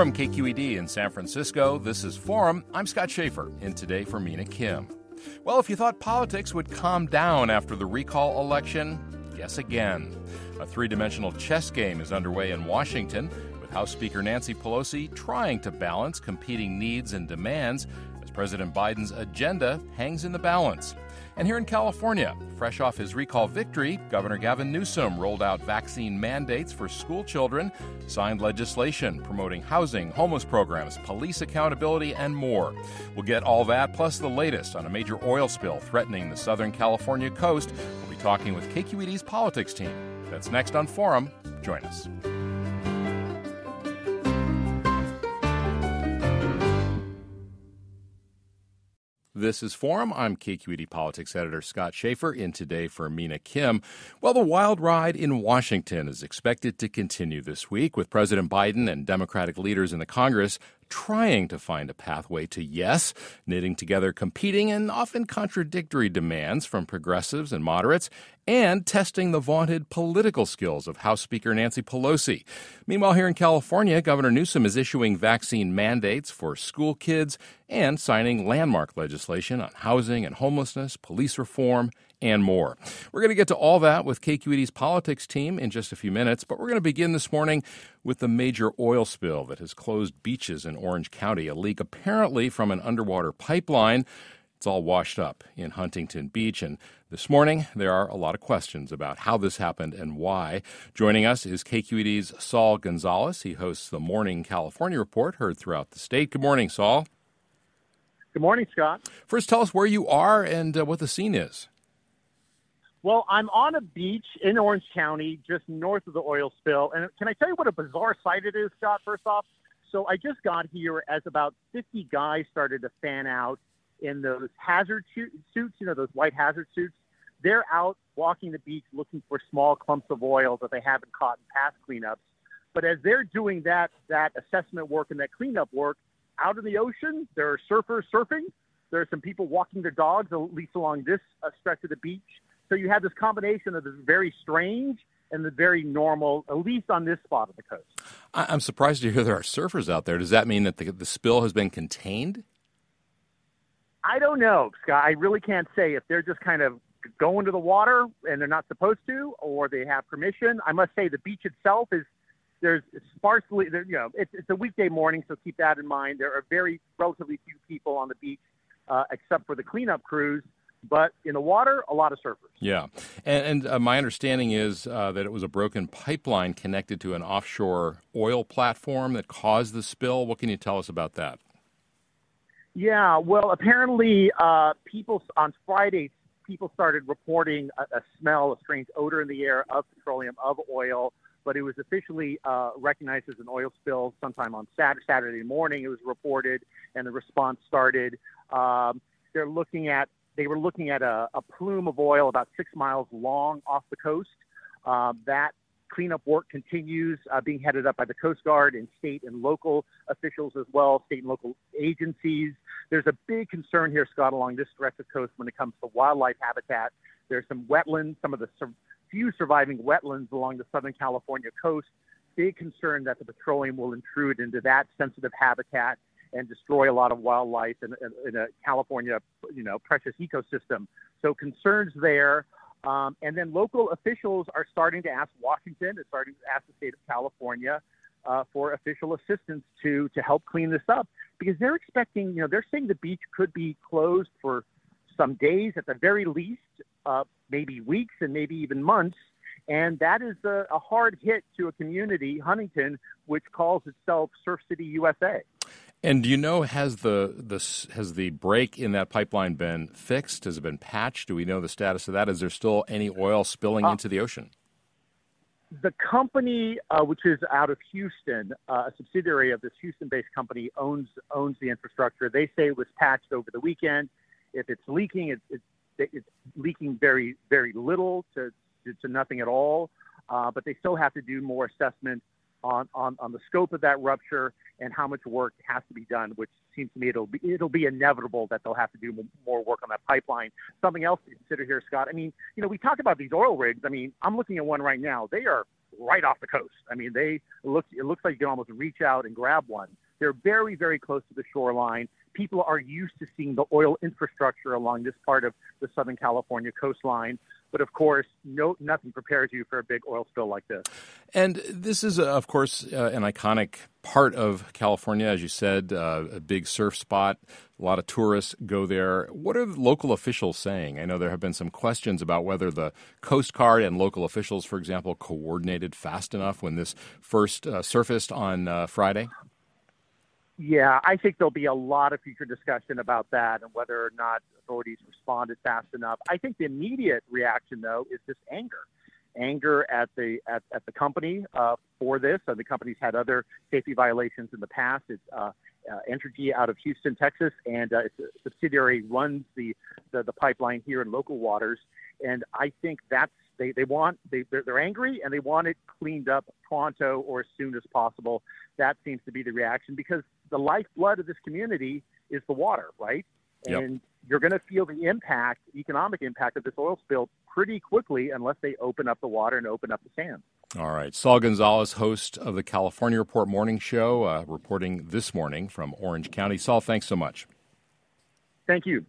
From KQED in San Francisco, this is Forum. I'm Scott Shafer, and today for Mina Kim. Well, if you thought politics would calm down after the recall election, guess again. A three dimensional chess game is underway in Washington, with House Speaker Nancy Pelosi trying to balance competing needs and demands as President Biden's agenda hangs in the balance. And here in California, fresh off his recall victory, Governor Gavin Newsom rolled out vaccine mandates for school children, signed legislation promoting housing, homeless programs, police accountability, and more. We'll get all that plus the latest on a major oil spill threatening the Southern California coast. We'll be talking with KQED's politics team. That's next on Forum. Join us. This is Forum. I'm KQED Politics Editor Scott Shafer in today for Mina Kim. Well, the wild ride in Washington is expected to continue this week with President Biden and Democratic leaders in the Congress trying to find a pathway to yes, knitting together competing and often contradictory demands from progressives and moderates, and testing the vaunted political skills of House Speaker Nancy Pelosi. Meanwhile, here in California, Governor Newsom is issuing vaccine mandates for school kids and signing landmark legislation on housing and homelessness, police reform, and more. We're going to get to all that with KQED's politics team in just a few minutes, but we're going to begin this morning with the major oil spill that has closed beaches in Orange County, a leak apparently from an underwater pipeline. It's all washed up in Huntington Beach. And this morning, there are a lot of questions about how this happened and why. Joining us is KQED's Saul Gonzalez. He hosts the Morning California Report, heard throughout the state. Good morning, Saul. Good morning, Scott. First, tell us where you are and uh, what the scene is. Well, I'm on a beach in Orange County, just north of the oil spill. And can I tell you what a bizarre sight it is, Scott, first off? So I just got here as about 50 guys started to fan out in those hazard suits, you know, those white hazard suits. They're out walking the beach looking for small clumps of oil that they haven't caught in past cleanups. But as they're doing that, that assessment work and that cleanup work out in the ocean, there are surfers surfing. There are some people walking their dogs, at least along this uh, stretch of the beach. So you have this combination of the very strange and the very normal, at least on this spot of the coast. I'm surprised to hear there are surfers out there. Does that mean that the, the spill has been contained? I don't know, Scott. I really can't say if they're just kind of going to the water and they're not supposed to, or they have permission. I must say the beach itself is there's sparsely, there, you know, it's, it's a weekday morning, so keep that in mind. There are very relatively few people on the beach, uh, except for the cleanup crews. But in the water, a lot of surfers. Yeah. And, and uh, my understanding is uh, that it was a broken pipeline connected to an offshore oil platform that caused the spill. What can you tell us about that? Yeah, well, apparently, uh, people on Friday, people started reporting a, a, smell, a strange odor in the air of petroleum, of oil, but it was officially uh, recognized as an oil spill sometime on Saturday, Saturday morning. It was reported, and the response started. Um, they're looking at they were looking at a, a plume of oil about six miles long off the coast. Uh, that cleanup work continues, uh, being headed up by the Coast Guard and state and local officials as well, state and local agencies. There's a big concern here, Scott, along this stretch of coast when it comes to wildlife habitat. There's some wetlands, some of the sur- few surviving wetlands along the Southern California coast. Big concern that the petroleum will intrude into that sensitive habitat and destroy a lot of wildlife in, in, in a California, you know, precious ecosystem. So concerns there. Um, and then local officials are starting to ask Washington, are starting to ask the state of California uh, for official assistance to to help clean this up because they're expecting, you know, they're saying the beach could be closed for some days at the very least, uh, maybe weeks and maybe even months. And that is a, a hard hit to a community, Huntington, which calls itself Surf City, USA. And do you know has the, the has the break in that pipeline been fixed? Has it been patched? Do we know the status of that? Is there still any oil spilling uh, into the ocean? The company, uh, which is out of Houston, uh, a subsidiary of this Houston-based company, owns owns the infrastructure. They say it was patched over the weekend. If it's leaking, it's, it's, it's leaking very very little to to, to nothing at all. Uh, but they still have to do more assessment on, on, on the scope of that rupture and how much work has to be done, which seems to me it'll be it'll be inevitable that they'll have to do more work on that pipeline. Something else to consider here, Scott. I mean, you know, we talk about these oil rigs. I mean, I'm looking at one right now. They are right off the coast. I mean, they look it looks like you can almost reach out and grab one. They're very very close to the shoreline. People are used to seeing the oil infrastructure along this part of the Southern California coastline. But of course, no, nothing prepares you for a big oil spill like this. And this is, of course, uh, an iconic part of California, as you said, uh, a big surf spot. A lot of tourists go there. What are local officials saying? I know there have been some questions about whether the Coast Guard and local officials, for example, coordinated fast enough when this first uh, surfaced on uh, Friday. Yeah, I think there'll be a lot of future discussion about that and whether or not authorities responded fast enough. I think the immediate reaction, though, is just anger. Anger at the at, at the company uh, for this. And the company's had other safety violations in the past. It's uh, uh, Entergy out of Houston, Texas, and uh, its subsidiary runs the, the the pipeline here in local waters. And I think that's they, they want they they're, they're angry and they want it cleaned up pronto or as soon as possible. That seems to be the reaction because the lifeblood of this community is the water, right? Yep. And you're going to feel the impact, economic impact of this oil spill pretty quickly unless they open up the water and open up the sand. All right. Saul Gonzalez, host of the California Report Morning Show, uh, reporting this morning from Orange County. Saul, thanks so much. Thank you.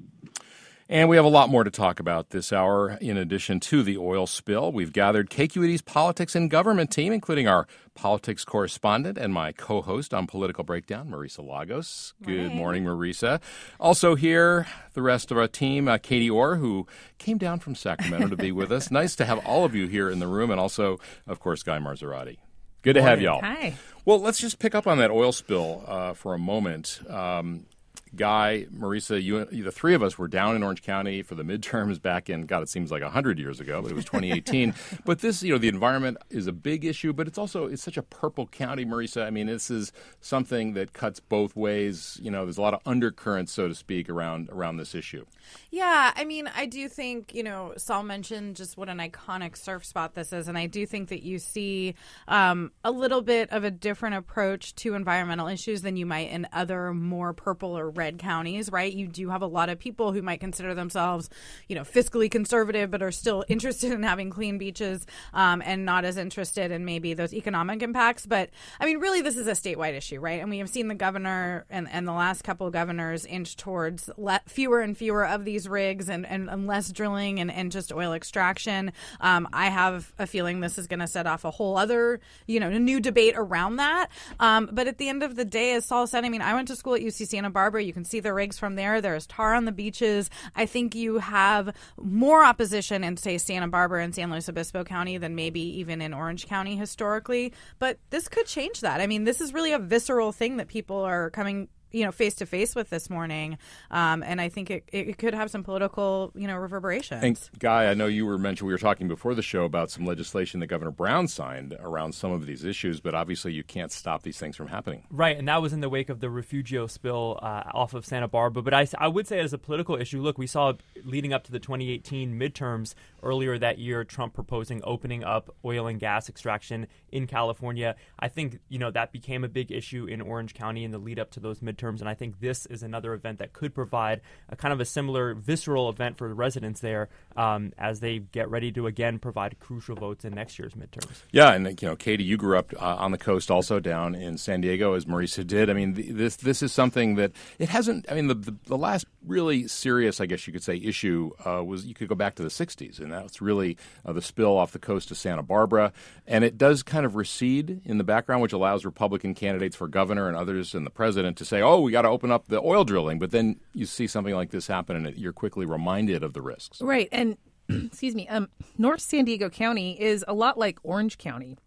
And we have a lot more to talk about this hour. In addition to the oil spill, we've gathered KQED's politics and government team, including our politics correspondent and my co host on Political Breakdown, Marisa Lagos. Good morning, Marisa. Also, here, the rest of our team, uh, Katie Orr, who came down from Sacramento to be with us. Nice to have all of you here in the room, and also, of course, Guy Marzorati. Good to have y'all. Hi. Well, let's just pick up on that oil spill uh, for a moment. Um, Guy, Marisa, you, the three of us were down in Orange County for the midterms back in, God, it seems like 100 years ago, but it was 2018. but this, you know, the environment is a big issue, but it's also, it's such a purple county, Marisa. I mean, this is something that cuts both ways. You know, there's a lot of undercurrents, so to speak, around, around this issue. Yeah, I mean, I do think, you know, Saul mentioned just what an iconic surf spot this is. And I do think that you see um, a little bit of a different approach to environmental issues than you might in other more purple or red counties, right? You do have a lot of people who might consider themselves, you know, fiscally conservative, but are still interested in having clean beaches um, and not as interested in maybe those economic impacts. But I mean, really, this is a statewide issue, right? And we have seen the governor and, and the last couple of governors inch towards le- fewer and fewer of these rigs and, and, and less drilling and, and just oil extraction. Um, I have a feeling this is going to set off a whole other, you know, new debate around that. Um, but at the end of the day, as Saul said, I mean, I went to school at UC Santa Barbara. You can see the rigs from there. There's tar on the beaches. I think you have more opposition in, say, Santa Barbara and San Luis Obispo County than maybe even in Orange County historically. But this could change that. I mean, this is really a visceral thing that people are coming you know face to face with this morning, um, and I think it, it could have some political you know reverberations. And Guy, I know you were mentioned. We were talking before the show about some legislation that Governor Brown signed around some of these issues, but obviously you can't stop these things from happening. Right, and that was in the wake of the Refugio spill uh, off of Santa Barbara. But I, I would say as a political issue, look, we saw leading up to the 2018 midterms earlier that year, Trump proposing opening up oil and gas extraction in California. I think you know that became a big issue in Orange County in the lead up to those midterms midterms, and I think this is another event that could provide a kind of a similar visceral event for the residents there um, as they get ready to again provide crucial votes in next year's midterms. Yeah, and you know, Katie, you grew up uh, on the coast, also down in San Diego, as Marisa did. I mean, this this is something that it hasn't. I mean, the the, the last really serious, I guess you could say, issue uh, was you could go back to the '60s, and that's really uh, the spill off the coast of Santa Barbara, and it does kind of recede in the background, which allows Republican candidates for governor and others and the president to say, "Oh, we got to open up the oil drilling," but then you see something like this happen, and you're quickly reminded of the risks. Right, and excuse me, um, North San Diego County is a lot like Orange County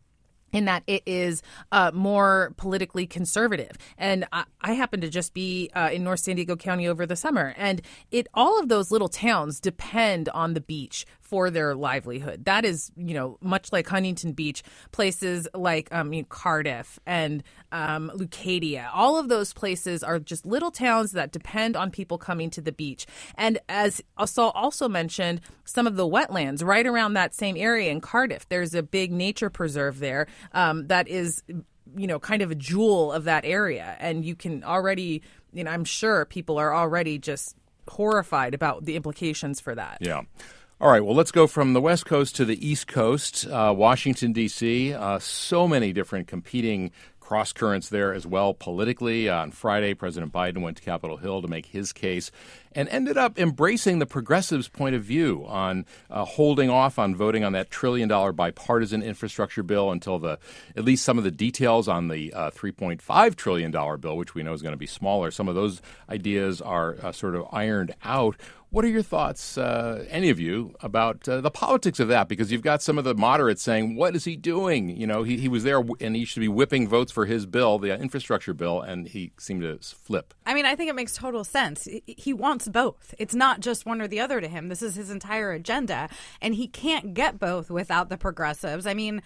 in that it is uh, more politically conservative. And I, I happen to just be uh, in North San Diego County over the summer, and it all of those little towns depend on the beach for their livelihood. That is, you know, much like Huntington Beach, places like um, you know, Cardiff and um, Leucadia. All of those places are just little towns that depend on people coming to the beach. And as Saul also mentioned, some of the wetlands right around that same area in Cardiff. There's a big nature preserve there um, that is, you know, kind of a jewel of that area, and you can already, you know, I'm sure people are already just horrified about the implications for that. Yeah. All right, well, let's go from the West Coast to the East Coast, uh, Washington, D.C. Uh, so many different competing cross currents there as well politically. Uh, on Friday, President Biden went to Capitol Hill to make his case and ended up embracing the progressives' point of view on uh, holding off on voting on that trillion dollar bipartisan infrastructure bill until the at least some of the details on the uh, 3.5 trillion dollar bill, which we know is going to be smaller, some of those ideas are uh, sort of ironed out. What are your thoughts, uh, any of you, about uh, the politics of that? Because you've got some of the moderates saying, "What is he doing?" You know, he, he was there and he should be whipping votes for his bill, the infrastructure bill, and he seemed to flip. I mean, I think it makes total sense. He wants both. It's not just one or the other to him. This is his entire agenda, and he can't get both without the progressives. I mean,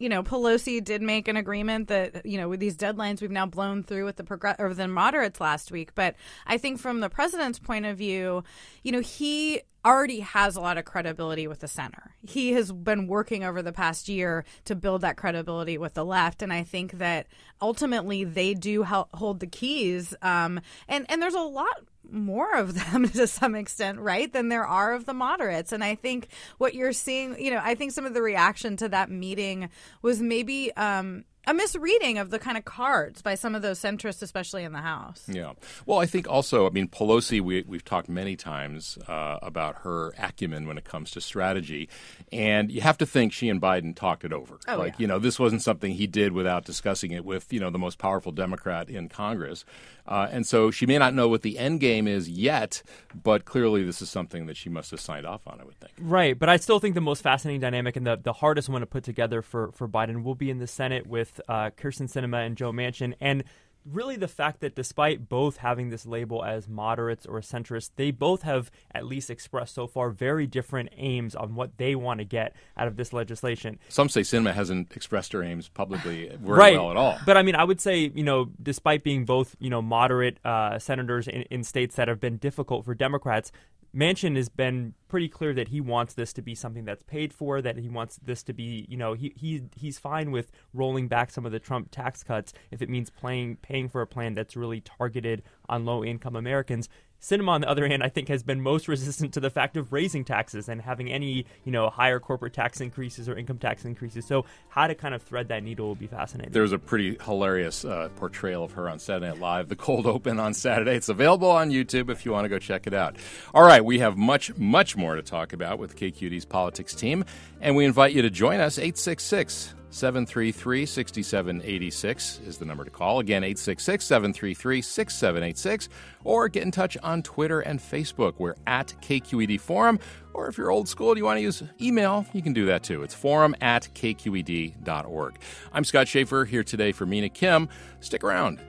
you know, Pelosi did make an agreement that you know with these deadlines we've now blown through with the progress or the moderates last week. But I think from the president's point of view, you know, he already has a lot of credibility with the center. He has been working over the past year to build that credibility with the left, and I think that ultimately they do hold the keys. Um, and and there's a lot more of them to some extent, right, than there are of the moderates. And I think what you're seeing, you know, I think some of the reaction to that meeting was maybe um, a misreading of the kind of cards by some of those centrists, especially in the House. Yeah. Well, I think also, I mean, Pelosi, we, we've talked many times uh, about her acumen when it comes to strategy. And you have to think she and Biden talked it over. Oh, like, yeah. you know, this wasn't something he did without discussing it with, you know, the most powerful Democrat in Congress. Uh, and so she may not know what the end game is yet, but clearly this is something that she must have signed off on, I would think. Right, but I still think the most fascinating dynamic and the, the hardest one to put together for, for Biden will be in the Senate with uh, Kyrsten Sinema and Joe Manchin. And really the fact that despite both having this label as moderates or centrists, they both have at least expressed so far very different aims on what they want to get out of this legislation. Some say Sinema hasn't expressed her aims publicly very right. well at all. But I mean, I would say, you know, despite being both, you know, moderate uh, senators in, in states that have been difficult for Democrats, Manchin has been pretty clear that he wants this to be something that's paid for, that he wants this to be, you know, he, he he's fine with rolling back some of the Trump tax cuts if it means playing, paying for a plan that's really targeted on low income Americans. Sinema, on the other hand, I think has been most resistant to the fact of raising taxes and having any, you know, higher corporate tax increases or income tax increases. So, how to kind of thread that needle will be fascinating. There's a pretty hilarious uh, portrayal of her on Saturday Night Live, the cold open on Saturday. It's available on YouTube if you want to go check it out. All right, we have much, much more to talk about with KQED's politics team, and we invite you to join us 866 733 6786 is the number to call. Again, 866 733 6786. Or get in touch on Twitter and Facebook. We're at KQED Forum. Or if you're old school and you want to use email, you can do that too. It's forum at kqed.org. I'm Scott Shafer here today for Mina Kim. Stick around.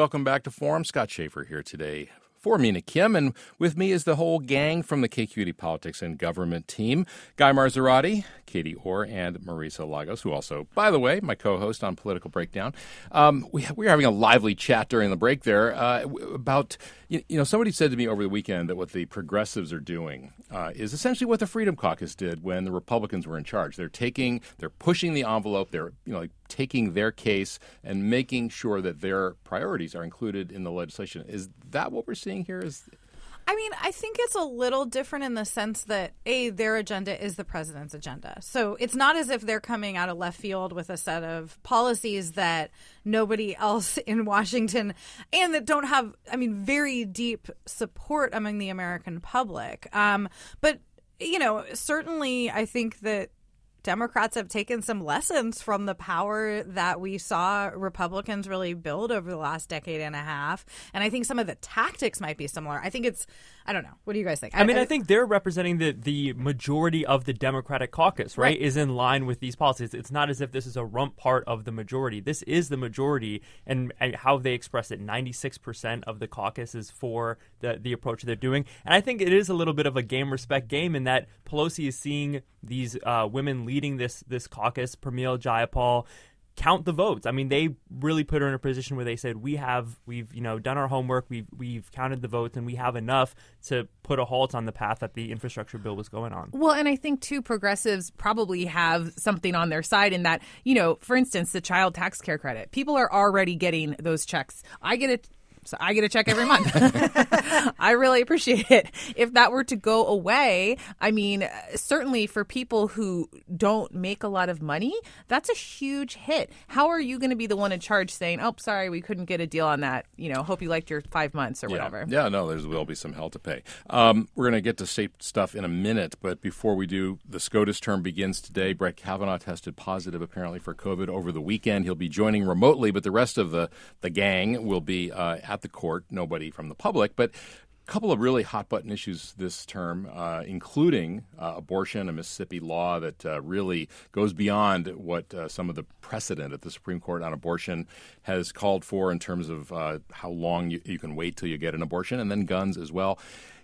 Welcome back to Forum. Scott Shafer here today for Mina Kim. And with me is the whole gang from the KQED Politics and Government team Guy Marzorati, Katie Orr, and Marisa Lagos, who also, by the way, my co host on Political Breakdown. Um, we, we were having a lively chat during the break there uh, about, you, you, know, somebody said to me over the weekend that what the progressives are doing uh, is essentially what the Freedom Caucus did when the Republicans were in charge. They're taking, they're pushing the envelope, they're, you know, like taking their case and making sure that their priorities are included in the legislation. Is that what we're seeing here? Is I mean, I think it's a little different in the sense that a their agenda is the president's agenda. So it's not as if they're coming out of left field with a set of policies that nobody else in Washington and that don't have, I mean, very deep support among the American public. Um, but you know, certainly, I think that Democrats have taken some lessons from the power that we saw Republicans really build over the last decade and a half. And I think some of the tactics might be similar. I think it's, I don't know. What do you guys think? I, I mean, I, I, think they're representing the, the majority of the Democratic caucus, right? right? Is in line with these policies. It's not as if this is a rump part of the majority. This is the majority, and, and how they express it 96% of the caucus is for the, the approach they're doing. And I think it is a little bit of a game respect game in that Pelosi is seeing these uh, women leading this this caucus, Pramila Jayapal, count the votes. I mean, they really put her in a position where they said, "We have, we've, you know, done our homework. We've, we've counted the votes, and we have enough to put a halt on the path that the infrastructure bill was going on." Well, and I think too, progressives probably have something on their side in that, you know, for instance, the child tax care credit. People are already getting those checks. I get it so I get a check every month. I really appreciate it. If that were to go away, I mean, certainly for people who don't make a lot of money, that's a huge hit. How are you going to be the one in charge saying, "Oh, sorry, we couldn't get a deal on that. You know, hope you liked your five months or yeah. whatever." Yeah, no, there will be some hell to pay. Um, we're going to get to state stuff in a minute, but before we do, the SCOTUS term begins today. Brett Kavanaugh tested positive apparently for COVID over the weekend. He'll be joining remotely, but the rest of the the gang will be uh, at the court, nobody from the public, but a couple of really hot button issues this term, uh, including uh, abortion, a Mississippi law that uh, really goes beyond what uh, some of the precedent at the Supreme Court on abortion has called for in terms of uh, how long you, you can wait till you get an abortion, and then guns as well.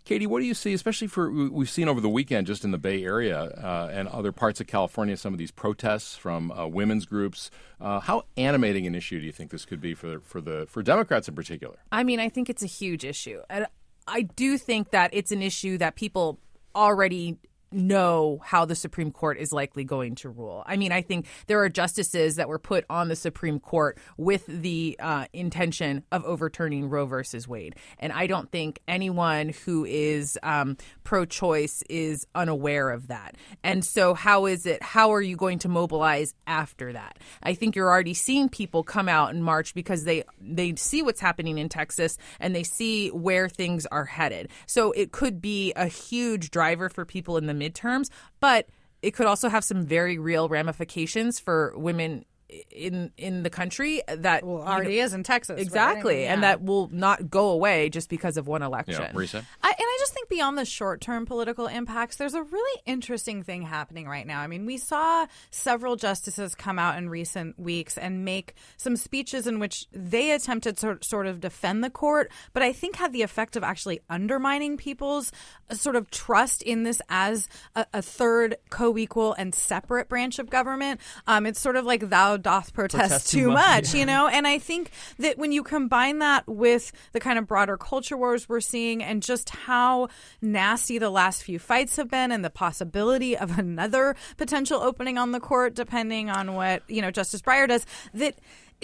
Katie, what do you see, especially for we've seen over the weekend just in the Bay Area uh, and other parts of California, some of these protests from uh, women's groups. Uh, how animating an issue do you think this could be for for the for Democrats in particular? I mean, I think it's a huge issue, and I do think that it's an issue that people already know how the Supreme Court is likely going to rule. I mean, I think there are justices that were put on the Supreme Court with the uh, intention of overturning Roe versus Wade. And I don't think anyone who is um, pro choice is unaware of that. And so, how is it, how are you going to mobilize after that? I think you're already seeing people come out and march because they, they see what's happening in Texas and they see where things are headed. So, it could be a huge driver for people in the midterms, but it could also have some very real ramifications for women in in the country that well, already know, is in Texas exactly, right? yeah. and that will not go away just because of one election. Yeah, Marisa? I, and I just think beyond the short term political impacts, there's a really interesting thing happening right now. I mean, we saw several justices come out in recent weeks and make some speeches in which they attempted to sort of defend the court, but I think had the effect of actually undermining people's uh, sort of trust in this as a, a third co-equal and separate branch of government. Um, it's sort of like thou doth protest, protest too, much, much yeah. you know? And I think that when you combine that with the kind of broader culture wars we're seeing and just how nasty the last few fights have been and the possibility of another potential opening on the court, depending on what, you know, Justice Breyer does, that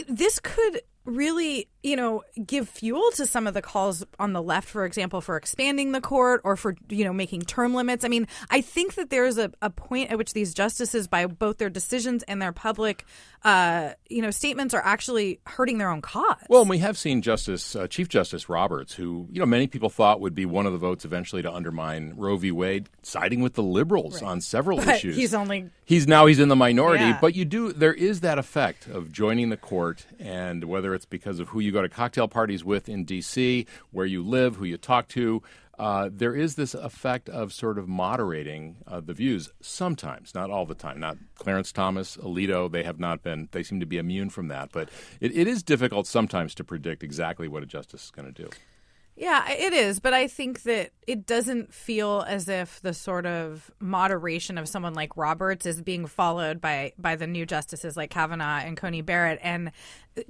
this could really, you know, give fuel to some of the calls on the left, for example, for expanding the court or for, you know, making term limits. I mean, I think that there's a, a point at which these justices, by both their decisions and their public, uh, you know, statements are actually hurting their own cause. Well, we have seen Justice, uh, Chief Justice Roberts, who, you know, many people thought would be one of the votes eventually to undermine Roe v. Wade, siding with the liberals right. on several but issues. He's only. He's now he's in the minority, yeah. but you do, there is that effect of joining the court and whether it's because of who you go to cocktail parties with in D.C., where you live, who you talk to. Uh, there is this effect of sort of moderating uh, the views sometimes, not all the time. Not Clarence Thomas, Alito, they have not been, they seem to be immune from that. But it, it is difficult sometimes to predict exactly what a justice is going to do. Yeah, it is, but I think that it doesn't feel as if the sort of moderation of someone like Roberts is being followed by by the new justices like Kavanaugh and Coney Barrett, and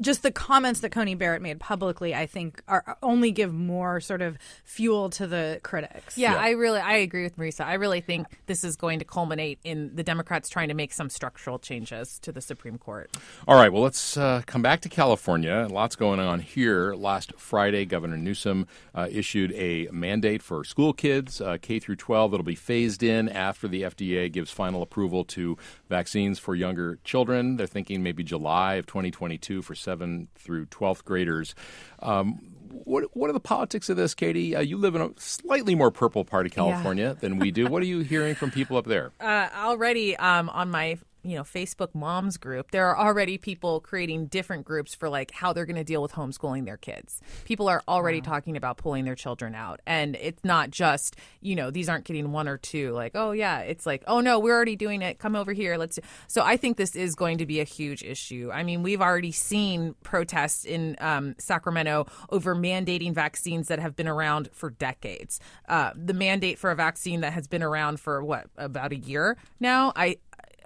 just the comments that Coney Barrett made publicly, I think, are only give more sort of fuel to the critics. Yeah, yeah, I really I agree with Marisa. I really think this is going to culminate in the Democrats trying to make some structural changes to the Supreme Court. All right, well, let's uh, come back to California. Lots going on here. Last Friday, Governor Newsom uh, issued a mandate for school kids uh, K through 12 that'll be phased in after the FDA gives final approval to vaccines for younger children. They're thinking maybe July of 2022 for 7 through 12th graders. Um, what what are the politics of this, Katie? Uh, you live in a slightly more purple part of California yeah. than we do. What are you hearing from people up there? Uh, already um, on my you know Facebook moms group, there are already people creating different groups for like how they're going to deal with homeschooling their kids. People are already wow. talking about pulling their children out, and it's not just you know these aren't getting one or two. Like oh yeah, it's like oh no, we're already doing it. Come over here, let's. Do. So I think this is going to be a huge issue. I mean, we've already seen protests in um, Sacramento over mandating vaccines that have been around for decades. Uh, the mandate for a vaccine that has been around for what about a year now. I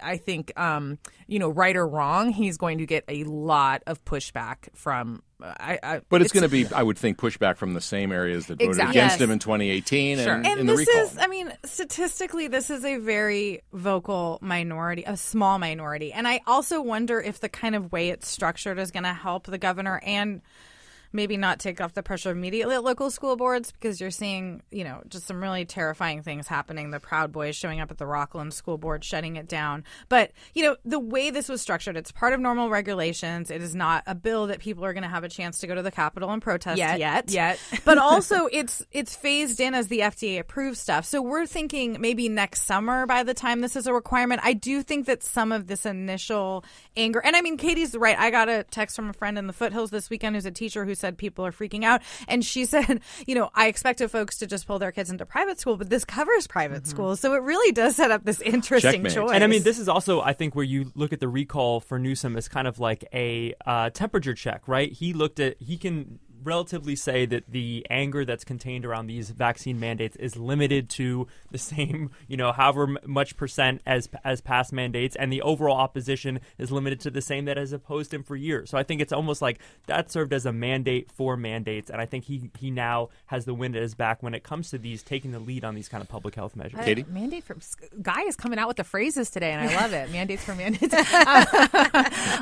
I think, um, you know, right or wrong, he's going to get a lot of pushback from. I, I, but it's, it's going to be, I would think, pushback from the same areas that voted exactly. against yes. him in 2018 sure. and, and in this the recall. is, I mean, statistically, this is a very vocal minority, a small minority, and I also wonder if the kind of way it's structured is going to help the governor and maybe not take off the pressure immediately at local school boards because you're seeing, you know, just some really terrifying things happening. The Proud Boys showing up at the Rocklin School Board, shutting it down. But, you know, the way this was structured, it's part of normal regulations. It is not a bill that people are going to have a chance to go to the Capitol and protest yet. Yet. yet. but also, it's it's phased in as the FDA approves stuff. So we're thinking maybe next summer by the time this is a requirement. I do think that some of this initial anger, and I mean, Katie's right. I got a text from a friend in the foothills this weekend who's a teacher who said people are freaking out. And she said, you know, I expected folks to just pull their kids into private school, but this covers private mm-hmm. schools. So it really does set up this interesting Checkmate. choice. And I mean, this is also, I think, where you look at the recall for Newsom as kind of like a uh, temperature check, right? He looked at, he can relatively say that the anger that's contained around these vaccine mandates is limited to the same, you know, however much percent as as past mandates, and the overall opposition is limited to the same that has opposed him for years. So I think it's almost like that served as a mandate for mandates, and I think he he now has the wind at his back when it comes to these taking the lead on these kind of public health measures. Katie, mandate for guy is coming out with the phrases today, and I love it. mandates for mandates. uh,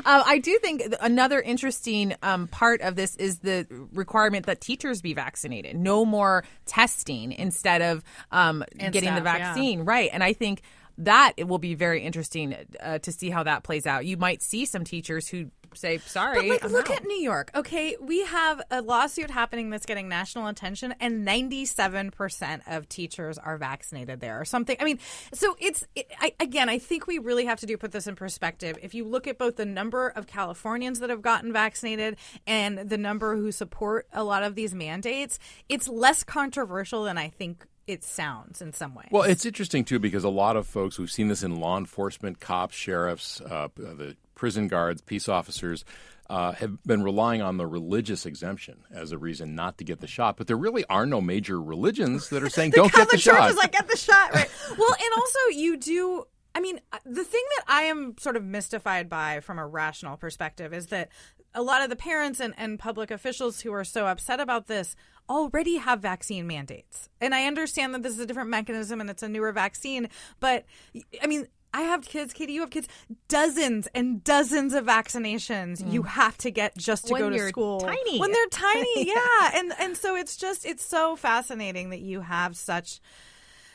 I do think another interesting um, part of this is the requirement that teachers be vaccinated. No more testing instead of um, getting staff, the vaccine. Yeah. Right. And I think that it will be very interesting uh, to see how that plays out. You might see some teachers who say sorry. But like, I'm look out. at New York. Okay, we have a lawsuit happening that's getting national attention, and 97 percent of teachers are vaccinated there, or something. I mean, so it's it, I, again, I think we really have to do put this in perspective. If you look at both the number of Californians that have gotten vaccinated and the number who support a lot of these mandates, it's less controversial than I think it sounds in some ways. Well, it's interesting too because a lot of folks we've seen this in law enforcement, cops, sheriffs, uh, the prison guards, peace officers. Uh, have been relying on the religious exemption as a reason not to get the shot, but there really are no major religions that are saying don't get the shot. Is like get the shot, right? well, and also you do I mean, uh, the thing that I am sort of mystified by from a rational perspective is that a lot of the parents and, and public officials who are so upset about this already have vaccine mandates. And I understand that this is a different mechanism and it's a newer vaccine, but I mean, I have kids, Katie, you have kids, dozens and dozens of vaccinations mm. you have to get just to when go to school. Tiny. When they're tiny, yeah. And and so it's just it's so fascinating that you have such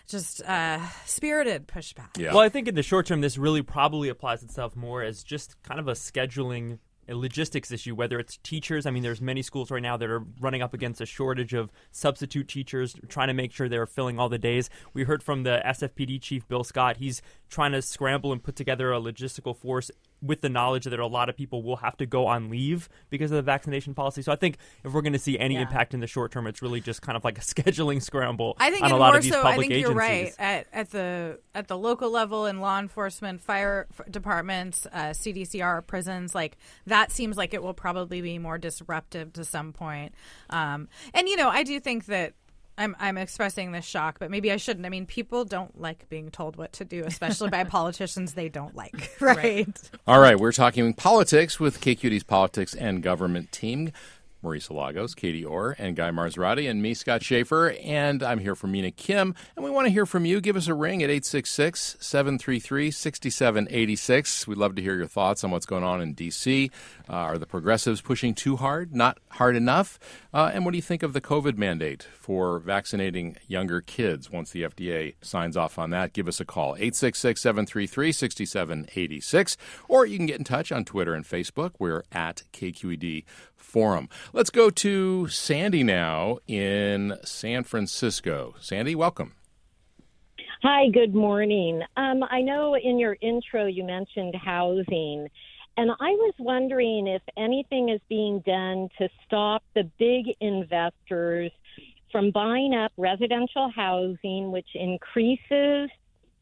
just uh, spirited pushback. Yeah. Well, I think in the short term, this really probably applies itself more as just kind of a scheduling a logistics issue, whether it's teachers. I mean, there's many schools right now that are running up against a shortage of substitute teachers, trying to make sure they're filling all the days. We heard from the SFPD chief, Bill Scott. He's trying to scramble and put together a logistical force with the knowledge that a lot of people will have to go on leave because of the vaccination policy. So I think if we're going to see any Yeah. impact in the short term, it's really just kind of like a scheduling scramble I think on a lot more of these so. public I think agencies. you're right at at the at the local level in law enforcement, fire f- departments, uh, CDCR, prisons. Like that seems like it will probably be more disruptive to some point. Um, and you know, I do think that. I'm, I'm expressing this shock, but maybe I shouldn't. I mean, people don't like being told what to do, especially by politicians they don't like, right? All right, we're talking politics with KQD's politics and government team. Marisa Lagos, Katie Orr, and Guy Marzorati, and me, Scott Shafer. And I'm here for Mina Kim. And we want to hear from you. Give us a ring at 866 733 6786. We'd love to hear your thoughts on what's going on in D.C. Uh, are the progressives pushing too hard, not hard enough? Uh, and what do you think of the COVID mandate for vaccinating younger kids once the FDA signs off on that? Give us a call, 866 733 6786. Or you can get in touch on Twitter and Facebook. We're at KQED Forum. Let's go to Sandy now in San Francisco. Sandy, welcome. Hi, good morning. Um, I know in your intro you mentioned housing, and I was wondering if anything is being done to stop the big investors from buying up residential housing, which increases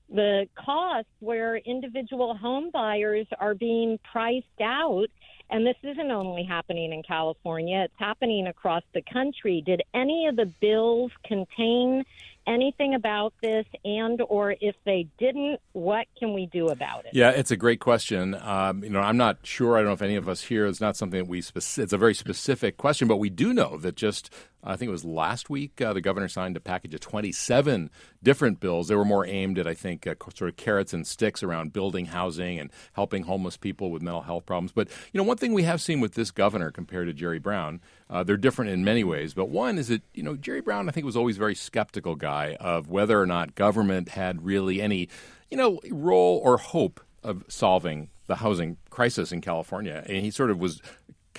the cost where individual home buyers are being priced out. And this isn't only happening in California, it's happening across the country. Did any of the bills contain anything about this and or if they didn't what can we do about it Yeah, it's a great question. Um, you know, I'm not sure. I don't know if any of us here. It's not something that we. Speci- it's a very specific question, but we do know that just I think it was last week uh, the governor signed a package of 27 different bills. They were more aimed at I think uh, sort of carrots and sticks around building housing and helping homeless people with mental health problems. But you know, one thing we have seen with this governor compared to Jerry Brown, uh, they're different in many ways. But one is that you know Jerry Brown I think was always a very skeptical guy of whether or not government had really any you know role or hope of solving the housing crisis in California. And he sort of was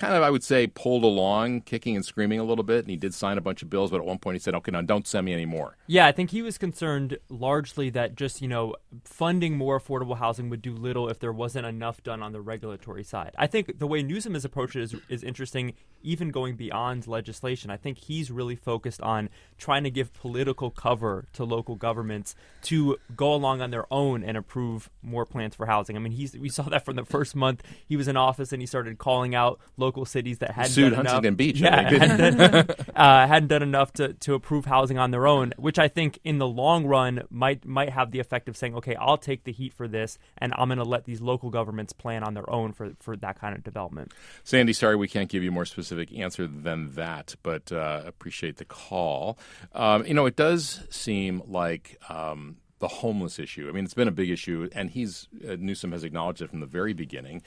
kind of, I would say, pulled along, kicking and screaming a little bit. And he did sign a bunch of bills, but at one point he said, okay, now don't send me any more. Yeah, I think he was concerned largely that just, you know, funding more affordable housing would do little if there wasn't enough done on the regulatory side. I think the way Newsom has approached it is, is interesting, even going beyond legislation. I think he's really focused on trying to give political cover to local governments to go along on their own and approve more plans for housing. I mean, he's we saw that from the first month he was in office and he started calling out local cities that hadn't Sued done Huntington enough. Beach, Yeah, hadn't done, uh, hadn't done enough to, to approve housing on their own, which I think in the long run might might have the effect of saying, okay, I'll take the heat for this, and I'm going to let these local governments plan on their own for for that kind of development. Sandy, sorry we can't give you a more specific answer than that, but uh, appreciate the call. Um, you know, it does seem like um, the homeless issue. I mean, it's been a big issue, and he's uh, Newsom has acknowledged it from the very beginning.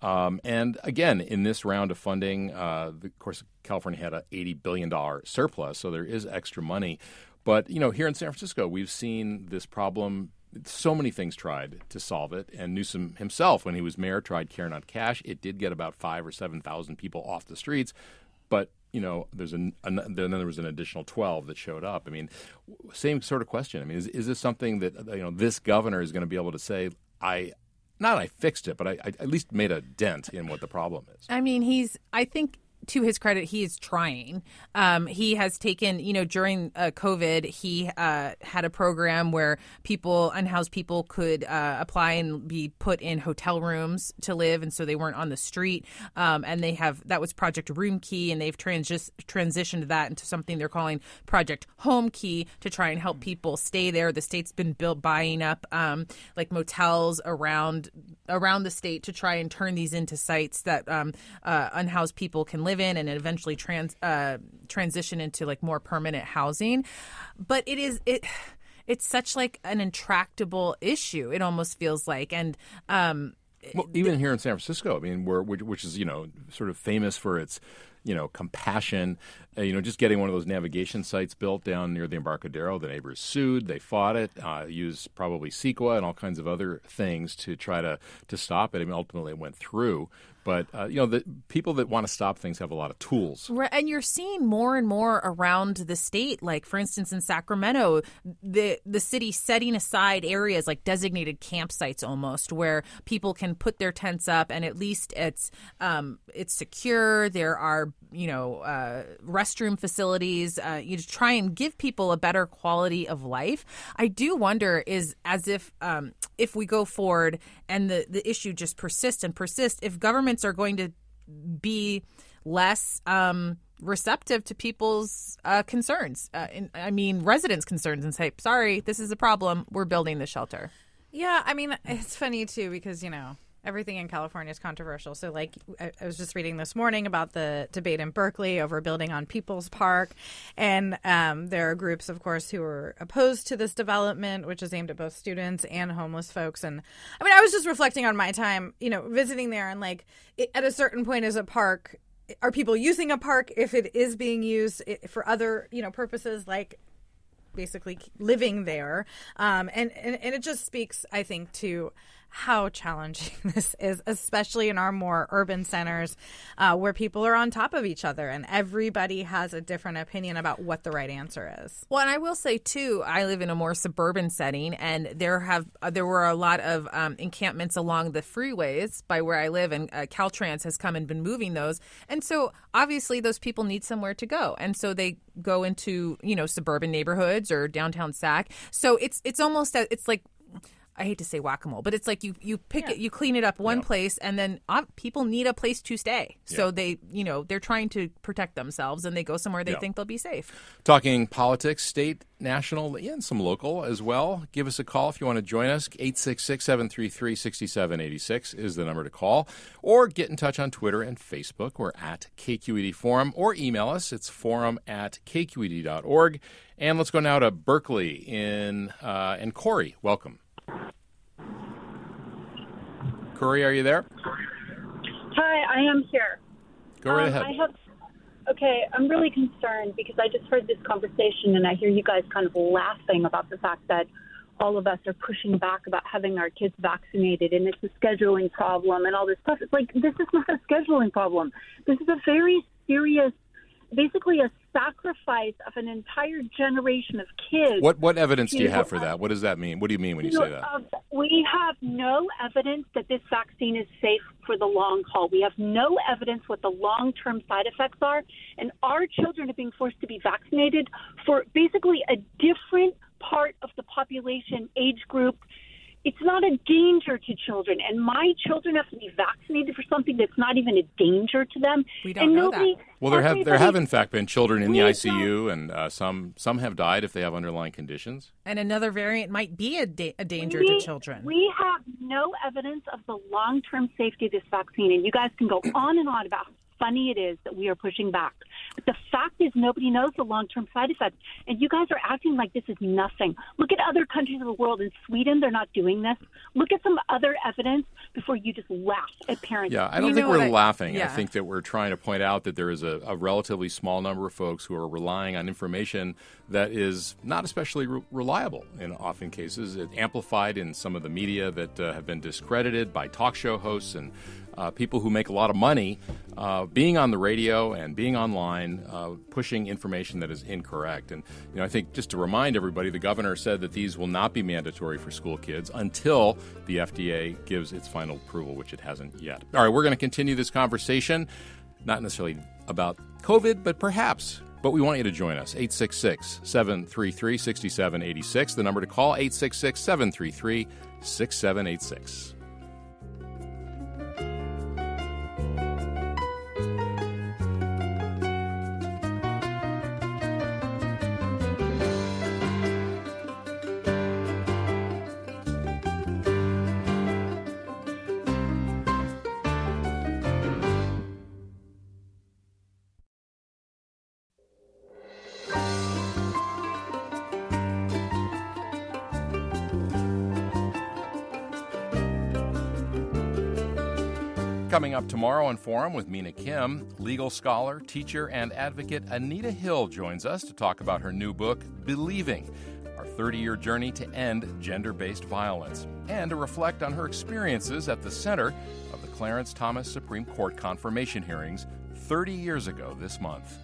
Um, and again, in this round of funding, uh, of course, California had an eighty billion dollar surplus, so there is extra money. But you know, here in San Francisco, we've seen this problem. So many things tried to solve it, and Newsom himself, when he was mayor, tried care not cash. It did get about five or seven thousand people off the streets, but you know, there's an, an then there was an additional twelve that showed up. I mean, same sort of question. I mean, is, is this something that you know this governor is going to be able to say, I not I fixed it, but I, I at least made a dent in what the problem is. I mean, he's, I think. To his credit, he is trying. Um, he has taken, you know, during uh, COVID, he uh, had a program where people, unhoused people, could uh, apply and be put in hotel rooms to live, and so they weren't on the street. Um, and they have that was Project Room Key, and they've transi- transitioned that into something they're calling Project Home Key to try and help people stay there. The state's been built buying up um, like motels around around the state to try and turn these into sites that um, uh, unhoused people can live in and eventually trans uh, transition into like more permanent housing. But it is it. It's such like an intractable issue. It almost feels like, and um, Well, even here in San Francisco, I mean, we're, which, which is you know sort of famous for its you know, compassion. Uh, you know, just getting one of those navigation sites built down near the Embarcadero. The neighbors sued. They fought it. Uh, used probably CEQA and all kinds of other things to try to to stop it. I mean, ultimately, it went through. But uh, you know, the people that want to stop things have a lot of tools. Right, and you're seeing more and more around the state. Like, for instance, in Sacramento, the the city setting aside areas like designated campsites, almost where people can put their tents up, and at least it's um, it's secure. There are you know uh, restroom facilities. Uh, you try and give people a better quality of life. I do wonder is as if um, if we go forward and the the issue just persists and persists, if governments are going to be less um, receptive to people's uh, concerns. Uh, in, I mean, residents' concerns, and say, "Sorry, this is a problem. We're building the shelter." Yeah, I mean, it's funny too because you know everything in California is controversial. So, like, I, I, was just reading this morning about the debate in Berkeley over building on People's Park, and um, there are groups, of course, who are opposed to this development, which is aimed at both students and homeless folks. And I mean, I was just reflecting on my time, you know, visiting there, and like, it, at a certain point, as a park. Are people using a park if it is being used for other, you know, purposes like basically living there? Um, and, and and it just speaks, I think, to how challenging this is, especially in our more urban centers uh, where people are on top of each other and everybody has a different opinion about what the right answer is. Well, and I will say too, I live in a more suburban setting, and there have uh, there were a lot of um, encampments along the freeways by where I live, and uh, Caltrans has come and been moving those, and so obviously those people need somewhere to go, and so they go into you know suburban neighborhoods or downtown Sac. So it's it's almost it's like I hate to say whack a mole, but it's like you you pick yeah. it, you clean it up one yeah. place, and then uh, people need a place to stay. So yeah. they, you know, they're trying to protect themselves, and they go somewhere they think they'll be safe. Talking politics, state, national, and some local as well. Give us a call if you want to join us. 866-733-6786 is the number to call, or get in touch on Twitter and Facebook. We're at KQED Forum, or email us. It's forum at kqed.org. And let's go now to Berkeley in uh, and Corey. Welcome. Corey, are you there? Hi, I am here. Go right um, ahead. I have, okay, I'm really concerned because I just heard this conversation and I hear you guys kind of laughing about the fact that all of us are pushing back about having our kids vaccinated and it's a scheduling problem and all this stuff. It's like, this is not a scheduling problem. This is a very serious basically a sacrifice of an entire generation of kids. What what evidence do you have for that? What does that mean? What do you mean when you, you say that? Uh, we have no evidence that this vaccine is safe for the long haul. We have no evidence what the long term side effects are, and our children are being forced to be vaccinated for basically a different part of the population age group it's not a danger to children, and my children have to be vaccinated for something that's not even a danger to them. We don't and know nobody, that. Well, there have there have in fact been children in the ICU, and uh, some some have died if they have underlying conditions. And another variant might be a, da- a danger we, to children. We have no evidence of the long term safety of this vaccine, and you guys can go on and on about funny it is that we are pushing back. But the fact is, nobody knows the long term side effects. And you guys are acting like this is nothing. Look at other countries of the world. In Sweden, they're not doing this. Look at some other evidence before you just laugh at parents. Yeah, I don't you think we're I, laughing. Yeah. I think that we're trying to point out that there is a, a, relatively small number of folks who are relying on information that is not especially re- reliable in often cases. It amplified in some of the media that uh, have been discredited by talk show hosts and uh, people who make a lot of money uh, being on the radio and being online, uh, pushing information that is incorrect. And you know, I think just to remind everybody, the governor said that these will not be mandatory for school kids until the FDA gives its final approval, which it hasn't yet. All right, we're going to continue this conversation, not necessarily about COVID, but perhaps but we want you to join us. 866 733 6786. The number to call 866 733 6786. Tomorrow on Forum with Mina Kim, legal scholar, teacher, and advocate Anita Hill joins us to talk about her new book, Believing Our 30 Year Journey to End Gender Based Violence, and to reflect on her experiences at the center of the Clarence Thomas Supreme Court confirmation hearings 30 years ago this month.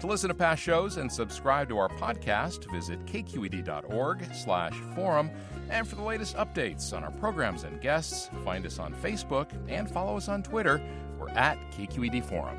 To listen to past shows and subscribe to our podcast, visit kqed.org/forum. And for the latest updates on our programs and guests, find us on Facebook and follow us on Twitter. We're at KQED Forum.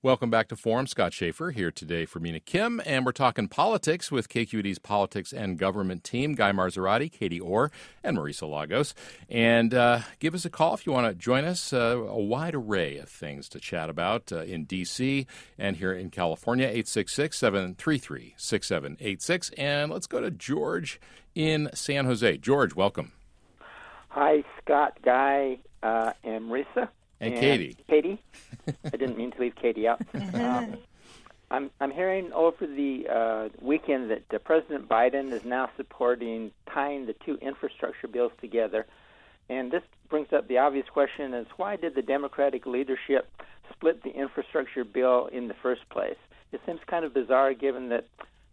Welcome back to Forum. Scott Shafer here today for Mina Kim, and we're talking politics with KQED's politics and government team, Guy Marzorati, Katie Orr, and Marisa Lagos. And uh, give us a call if you want to join us. Uh, a wide array of things to chat about uh, in D.C. and here in California, 866 733 6786. And let's go to George in San Jose. George, welcome. Hi, Scott, Guy, uh, and Marisa. And, and Katie. Katie. I didn't mean to leave Katie out. Um, I'm I'm hearing over the uh, weekend that uh, President Biden is now supporting tying the two infrastructure bills together, and this brings up the obvious question: is why did the Democratic leadership split the infrastructure bill in the first place? It seems kind of bizarre, given that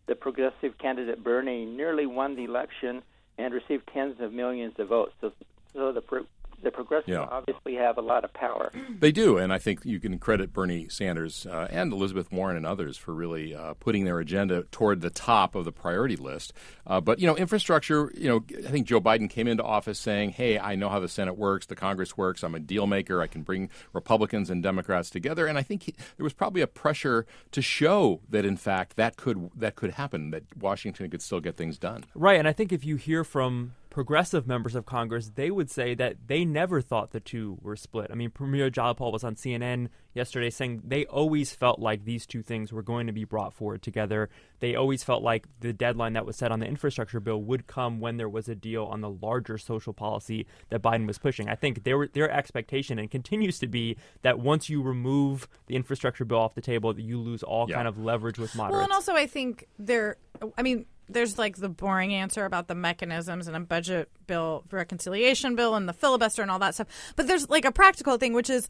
the progressive candidate Bernie nearly won the election and received tens of millions of votes. So, so the pro- the progressives yeah. obviously have a lot of power. They do, and I think you can credit Bernie Sanders uh, and Elizabeth Warren and others for really uh, putting their agenda toward the top of the priority list. Uh, but you know, infrastructure. You know, I think Joe Biden came into office saying, "Hey, I know how the Senate works, the Congress works. I'm a deal maker. I can bring Republicans and Democrats together." And I think he, there was probably a pressure to show that, in fact, that could that could happen. That Washington could still get things done. Right, and I think if you hear from progressive members of Congress, they would say that they never thought the two were split. I mean, Pramila Jayapal was on CNN yesterday saying they always felt like these two things were going to be brought forward together. They always felt like the deadline that was set on the infrastructure bill would come when there was a deal on the larger social policy that Biden was pushing. I think their their expectation and continues to be that once you remove the infrastructure bill off the table, that you lose all yeah. kind of leverage with moderates. Well, and also I think there. I mean, there's like the boring answer about the mechanisms and a budget bill, reconciliation bill, and the filibuster and all that stuff. But there's like a practical thing, which is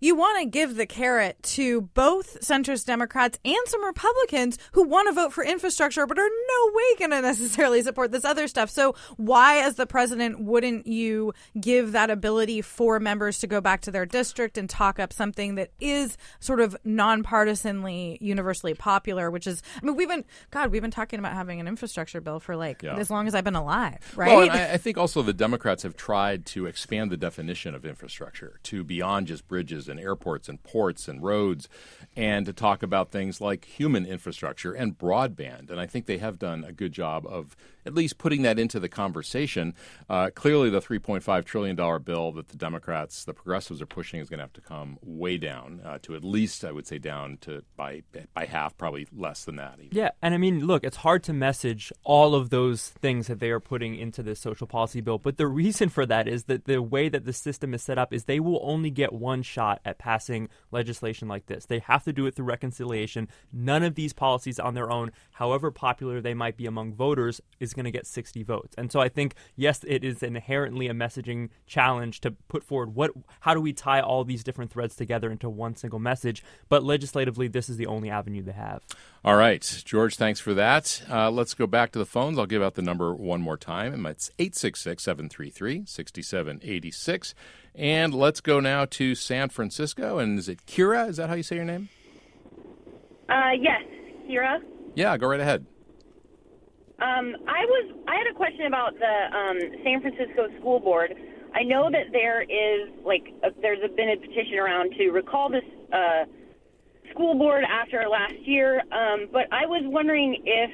you want to give the carrot to both centrist Democrats and some Republicans who want to vote for infrastructure but are no way going to necessarily support this other stuff. So, why, as the president, wouldn't you give that ability for members to go back to their district and talk up something that is sort of nonpartisanly universally popular? Which is, I mean, we've been, God, we've been talking about having an infrastructure bill for like yeah. as long as I've been alive, right? Well, I, I think also the Democrats have tried to expand the definition of infrastructure to beyond just bridges and airports and ports and roads, and to talk about things like human infrastructure and broadband. And I think they have done a good job of at least putting that into the conversation. Uh, clearly, the $3.5 trillion bill that the Democrats, the progressives, are pushing is going to have to come way down uh, to at least, I would say, down to by by half, probably less than that. Even. Yeah, and I mean, look, it's hard to message all of those things that they are putting into this social policy bill, but the reason for that is that the way that the system is set up is they will only get one shot at passing legislation like this. They have to do it through reconciliation. None of these policies on their own, however popular they might be among voters, is is going to get 60 votes. And so I think yes, it is inherently a messaging challenge to put forward what how do we tie all these different threads together into one single message, but legislatively this is the only avenue they have. All right, George, thanks for that. Uh, let's go back to the phones. I'll give out the number one more time. It's 866-733-6786. And let's go now to San Francisco. And is it Kira? Is that how you say your name? Uh, yes, Kira. Yeah, go right ahead. Um, I was I had a question about the um, San Francisco School Board. I know that there is like a, there's a, been a petition around to recall this uh, school board after last year, um, but I was wondering if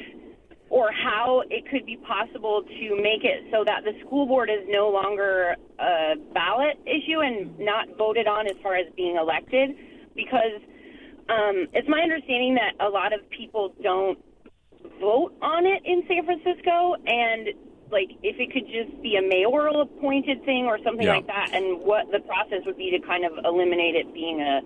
or how it could be possible to make it so that the school board is no longer a ballot issue and not voted on as far as being elected, because um, it's my understanding that a lot of people don't vote on it in San Francisco, and like if it could just be a mayoral appointed thing or something Yeah. like that, and what the process would be to kind of eliminate it being a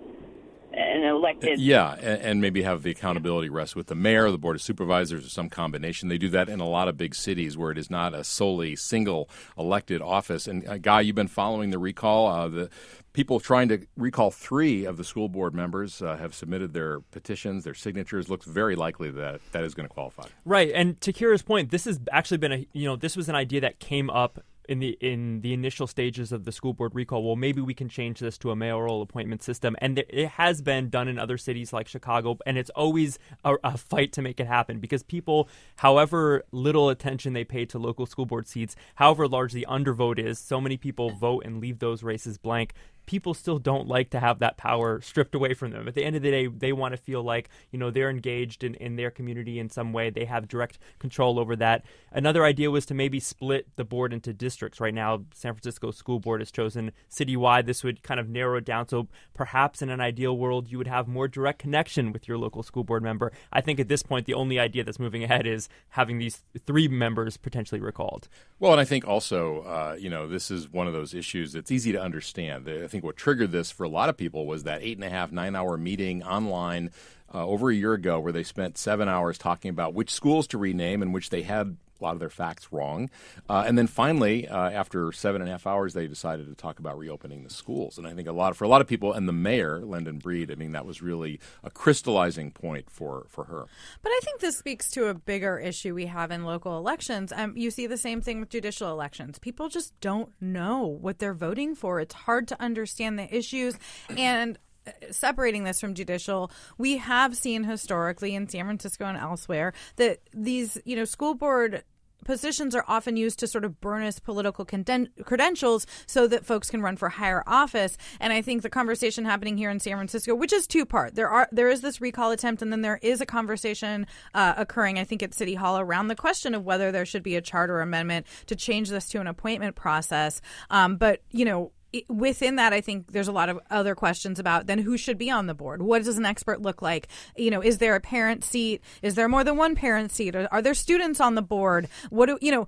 an elected. Yeah, and, and maybe have the accountability rest with the mayor, the board of supervisors, or some combination. They do that in a lot of big cities where it is not a solely single elected office. And uh, Guy, you've been following the recall. Uh, the people trying to recall three of the school board members uh, have submitted their petitions, their signatures. Looks very likely that that is going to qualify. Right, and to Kira's point, this has actually been a you know this was an idea that came up in the in the initial stages of the school board recall. Well, maybe we can change this to a mayoral appointment system, and th- it has been done in other cities like Chicago, and it's always a, a fight to make it happen because people, however little attention they pay to local school board seats, however large the undervote is, so many people vote and leave those races blank people still don't like to have that power stripped away from them. At the end of the day, they want to feel like, you know, they're engaged in, in their community in some way. They have direct control over that. Another idea was to maybe split the board into districts. Right now, San Francisco School Board has chosen citywide. This would kind of narrow it down. So perhaps in an ideal world, you would have more direct connection with your local school board member. I think at this point, the only idea that's moving ahead is having these three members potentially recalled. Well, and I think also, uh, you know, this is one of those issues that's easy to understand. I think what triggered this for a lot of people was that eight and a half, nine hour meeting online uh, over a year ago where they spent seven hours talking about which schools to rename and which they had a lot of their facts wrong. Uh, and then finally, uh, after seven and a half hours, they decided to talk about reopening the schools. And I think a lot for a lot of people, and the mayor, London Breed, I mean, that was really a crystallizing point for, for her. But I think this speaks to a bigger issue we have in local elections. Um, you see the same thing with judicial elections. People just don't know what they're voting for. It's hard to understand the issues. And uh, separating this from judicial, we have seen historically in San Francisco and elsewhere that these, you know, school board positions are often used to sort of burnish political conden- credentials so that folks can run for higher office. And i think the conversation happening here in san francisco which is two part there are there is this recall attempt and then there is a conversation uh, occurring i think at city hall around the question of whether there should be a charter amendment to change this to an appointment process. Um, but you know within that, I think there's a lot of other questions about then who should be on the board. What does an expert look like? You know, is there a parent seat? Is there more than one parent seat? Are, are there students on the board? What do you know?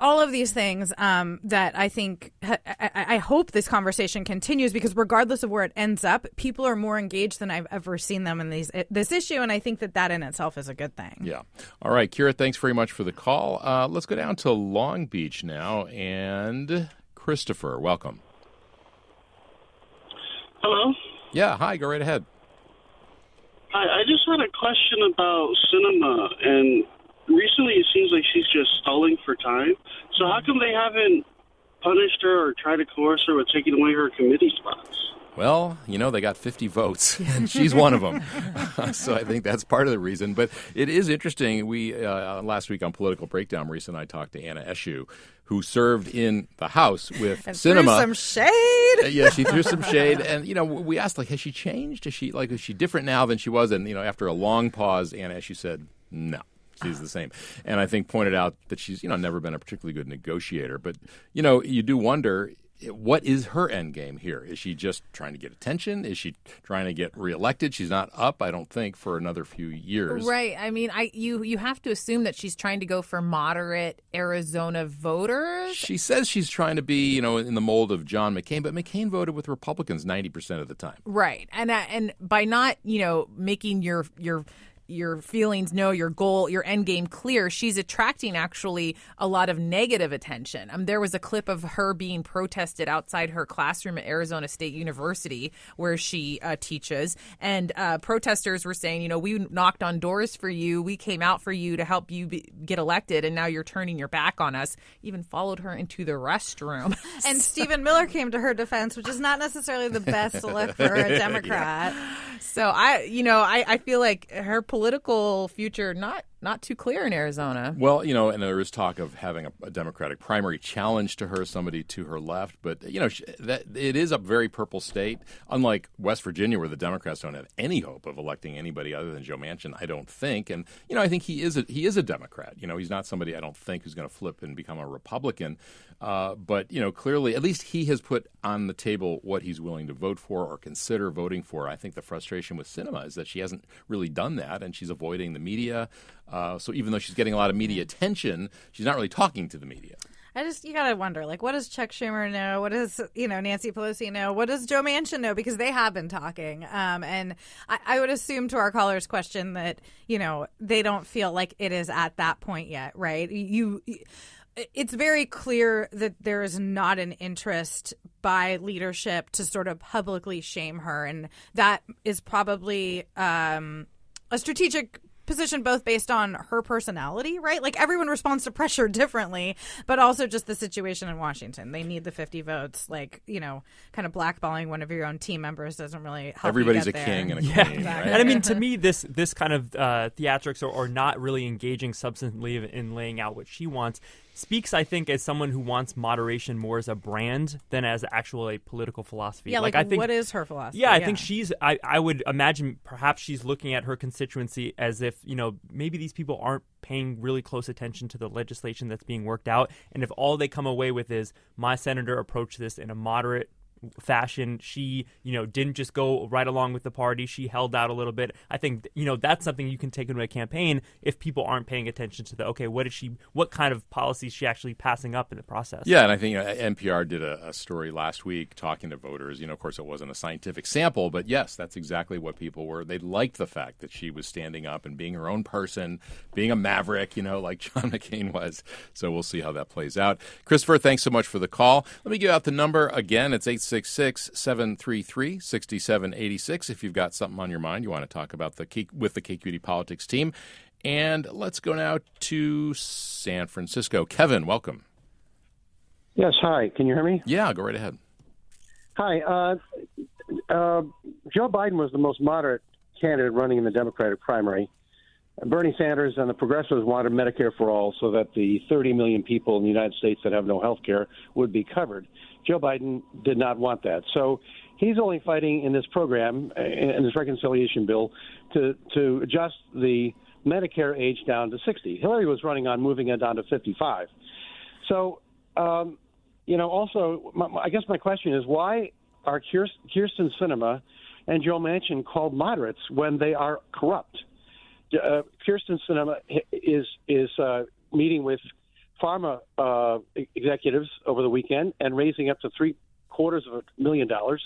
All of these things um, that I think I, I, hope this conversation continues because regardless of where it ends up, people are more engaged than I've ever seen them in these this issue, and I think that that in itself is a good thing. Yeah. All right, Kira, thanks very much for the call. Uh, let's go down to Long Beach now. And Christopher, welcome. Hello. Yeah, hi, go right ahead. Hi, I just had a question about Sinema, and recently it seems like she's just stalling for time. So how come they haven't punished her or tried to coerce her with taking away her committee spots? Well, you know, they got 50 votes, and she's one of them. so I think that's part of the reason. But it is interesting. We, uh, last week on Political Breakdown, Marisa and I talked to Anna Eshoo, who served in the House with And Sinema. threw some shade. Yeah, she threw some shade, and you know, we asked like, has she changed? Is she like, is she different now than she was? And you know, after a long pause, Anna she said, no. She's the same, and I think pointed out that she's you know never been a particularly good negotiator. But you know, you do wonder what is her end game here? Is she just trying to get attention? Is she trying to get reelected? She's not up, I don't think, for another few years. Right. I mean, I you you have to assume that she's trying to go for moderate Arizona voters. She says she's trying to be, you know, in the mold of John McCain, but McCain voted with Republicans ninety percent of the time. Right. And uh, and by not, you know, making your your your feelings know your goal your end game clear she's attracting actually a lot of negative attention. Um, there was a clip of her being protested outside her classroom at arizona state university where she uh, teaches. And uh, protesters were saying you know we knocked on doors for you. We came out for you to help you be, get elected and now you're turning your back on us. Even followed her into the restroom. And Stephen Miller came to her defense, which is not necessarily the best look for a Democrat. So I, you know, I, I feel like her political future not not too clear in Arizona. Well, you know, and there is talk of having a, a Democratic primary challenge to her, somebody to her left. But you know, that it is a very purple state, unlike West Virginia, where the Democrats don't have any hope of electing anybody other than Joe Manchin. I don't think, and you know, I think he is a, he is a Democrat. You know, he's not somebody I don't think who's going to flip and become a Republican. Uh, but you know, clearly, at least he has put on the table what he's willing to vote for or consider voting for. I think the frustration with Sinema is that she hasn't really done that, and she's avoiding the media. Uh, so even though she's getting a lot of media attention, she's not really talking to the media. I just you gotta wonder, like, what does Chuck Schumer know? What does you know Nancy Pelosi know? What does Joe Manchin know? Because they have been talking, um, and I, I would assume to our caller's question that you know they don't feel like it is at that point yet, right? You. It's very clear that there is not an interest by leadership to sort of publicly shame her, and that is probably um, a strategic position both based on her personality, right? Like everyone responds to pressure differently, but also just the situation in Washington. They need the 50 votes. Like, you know, kind of blackballing one of your own team members doesn't really help. Everybody's a there. king and a yeah. queen, right? And I mean, to me, this this kind of uh, theatrics or, or not really engaging substantively in laying out what she wants speaks, I think, as someone who wants moderation more as a brand than as actual a political philosophy. Yeah, like, I think what is her philosophy? Yeah, I think she's. I, I would imagine perhaps she's looking at her constituency as if you know maybe these people aren't paying really close attention to the legislation that's being worked out, and if all they come away with is my senator approached this in a moderate fashion. She, you know, didn't just go right along with the party. She held out a little bit. I think, you know, that's something you can take into a campaign if people aren't paying attention to the okay, what is she, what kind of policies she actually passing up in the process. Yeah, and I think you know, NPR did a, a, story last week talking to voters. You know, of course, it wasn't a scientific sample, but yes, that's exactly what people were. They liked the fact that she was standing up and being her own person, being a maverick, you know, like John McCain was. So we'll see how that plays out. Christopher, thanks so much for the call. Let me give out the number again. It's eight 866 733 6786 if you've got something on your mind you want to talk about the with the KQED Politics team. And let's go now to San Francisco. Kevin, welcome. Yes, hi. Can you hear me? Yeah, go right ahead. Hi. Uh, uh, Joe Biden was the most moderate candidate running in the Democratic primary. Bernie Sanders and the progressives wanted Medicare for all so that the 30 million people in the United States that have no health care would be covered. Joe Biden did not want that. So he's only fighting in this program, uh, in this reconciliation bill, to, to adjust the Medicare age down to 60. Hillary was running on moving it down to 55. So, um, you know, also, my, I guess my question is why are Kyrsten Sinema and Joe Manchin called moderates when they are corrupt? Uh, Kyrsten Sinema is is uh, meeting with pharma uh, executives over the weekend and raising up to three quarters of a million dollars.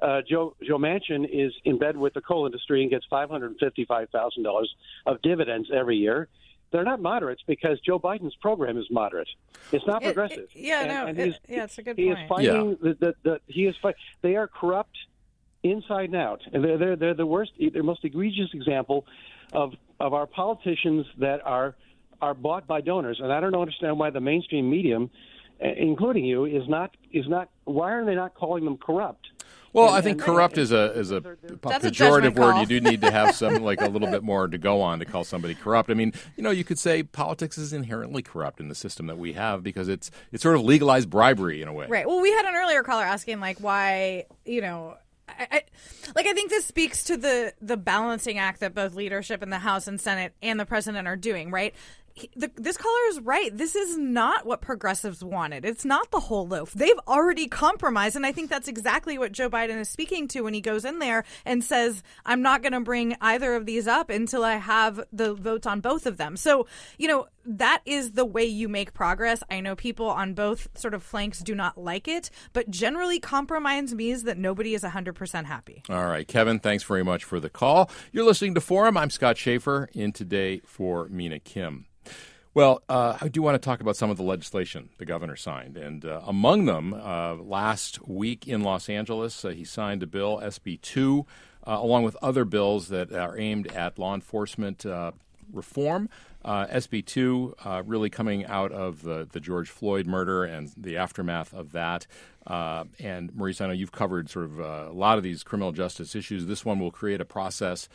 Uh, Joe Joe Manchin is in bed with the coal industry and gets five hundred fifty-five thousand dollars of dividends every year. They're not moderates because Joe Biden's program is moderate. It's not progressive. It, yeah, and, no, and it, yeah, it's a good he point. Is fighting yeah. the, the, the, he is fight, They are corrupt inside and out, and they're they're, they're the worst, the most egregious example of of our politicians that are are bought by donors, and I don't understand why the mainstream medium, uh, including you, is not is not. Why are they not calling them corrupt? Well, and, I think corrupt and, is a is a That's pejorative a word. You do need to have some like a little bit more to go on to call somebody corrupt. I mean, you know, you could say politics is inherently corrupt in the system that we have because it's it's sort of legalized bribery in a way. Right. Well, we had an earlier caller asking like why you know. I, I, like I think this speaks to the the balancing act that both leadership in the House and Senate and the president are doing, right? The, this caller is right. This is not what progressives wanted. It's not the whole loaf. They've already compromised. And I think that's exactly what Joe Biden is speaking to when he goes in there and says, I'm not going to bring either of these up until I have the votes on both of them. So, you know, that is the way you make progress. I know people on both sort of flanks do not like it, but generally, compromise means that nobody is 100% happy. All right, Kevin, thanks very much for the call. You're listening to Forum. I'm Scott Shafer, in today for Mina Kim. Well, uh, I do want to talk about some of the legislation the governor signed. And uh, among them, uh, last week in Los Angeles, uh, he signed a bill, SB 2, uh, along with other bills that are aimed at law enforcement uh, reform. SB 2 really coming out of the, the George Floyd murder and the aftermath of that. and Marisa, I know you've covered sort of a lot of these criminal justice issues. This one will create a process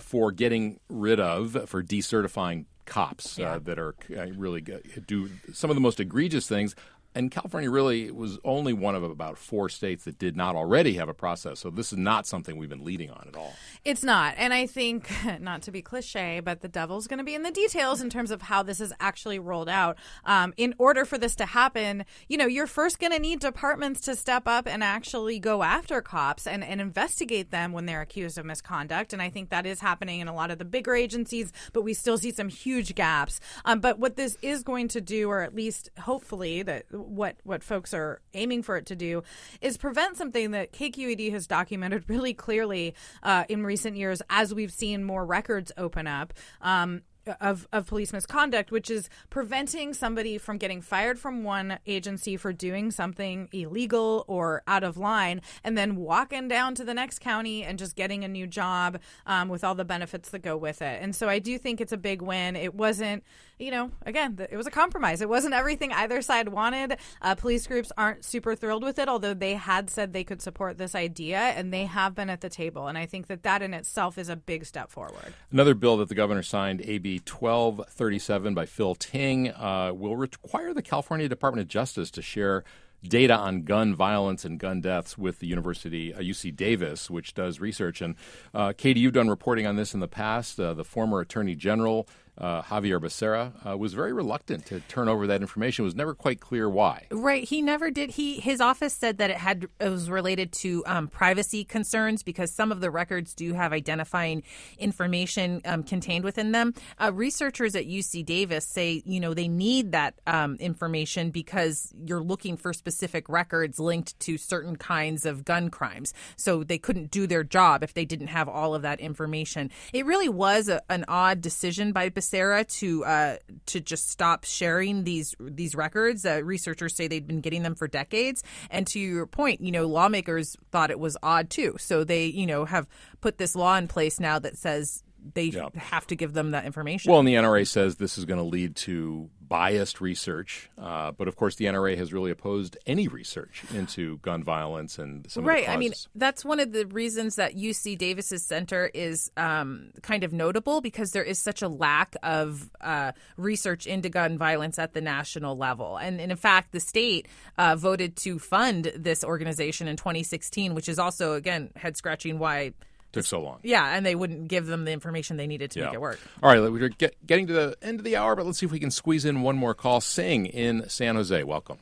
for getting rid of, for decertifying cops Yeah. uh, that are uh, really do some of the most egregious things. And California really was only one of about four states that did not already have a process. So this is not something we've been leading on at all. It's not. And I think, not to be cliche, but the devil's going to be in the details in terms of how this is actually rolled out. Um, in order for this to happen, you know, you're first going to need departments to step up and actually go after cops and, and investigate them when they're accused of misconduct. And I think that is happening in a lot of the bigger agencies, but we still see some huge gaps. Um, but what this is going to do, or at least hopefully, that what what folks are aiming for it to do, is prevent something that KQED has documented really clearly uh, in recent years as we've seen more records open up. Um, of, of police misconduct, which is preventing somebody from getting fired from one agency for doing something illegal or out of line, and then walking down to the next county and just getting a new job um, with all the benefits that go with it. And so I do think it's a big win. It wasn't, you know, again, it was a compromise. It wasn't everything either side wanted. Uh, police groups aren't super thrilled with it, although they had said they could support this idea, and they have been at the table. And I think that that in itself is a big step forward. Another bill that the governor signed, AB 1237 by Phil Ting, uh, will require the California Department of Justice to share data on gun violence and gun deaths with the University, uh, UC Davis, which does research. And uh, Katie, you've done reporting on this in the past. Uh, the former Attorney General, uh, Xavier Becerra, uh, was very reluctant to turn over that information. It was never quite clear why. Right, he never did. He his office said that it had it was related to um, privacy concerns because some of the records do have identifying information um, contained within them. Uh, researchers at UC Davis say you know they need that um, information because you're looking for specific records linked to certain kinds of gun crimes. So they couldn't do their job if they didn't have all of that information. It really was a, an odd decision by Becerra to uh, to just stop sharing these these records. Uh, researchers say they'd been getting them for decades, and to your point, you know, lawmakers thought it was odd too. So they, you know, have put this law in place now that says they have to give them that information. Well, and the NRA says this is going to lead to biased research, uh, but of course, the NRA has really opposed any research into gun violence and some right. Of the I mean, that's one of the reasons that UC Davis's center is um, kind of notable because there is such a lack of uh, research into gun violence at the national level. And, and in fact, the state uh, voted to fund this organization in 2016, which is also, again, head scratching why. Took so long. Yeah, and they wouldn't give them the information they needed to make it work. All right, we're get, getting to the end of the hour, but let's see if we can squeeze in one more call. Sing in San Jose. Welcome.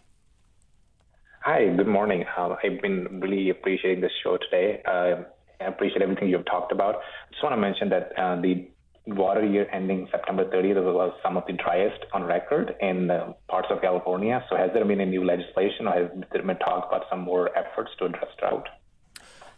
Hi, good morning. Um, I've been really appreciating this show today. Uh, I appreciate everything you've talked about. I just want to mention that uh, the water year ending September 30th was some of the driest on record in uh, parts of California. So, has there been any new legislation or has there been talk about some more efforts to address drought?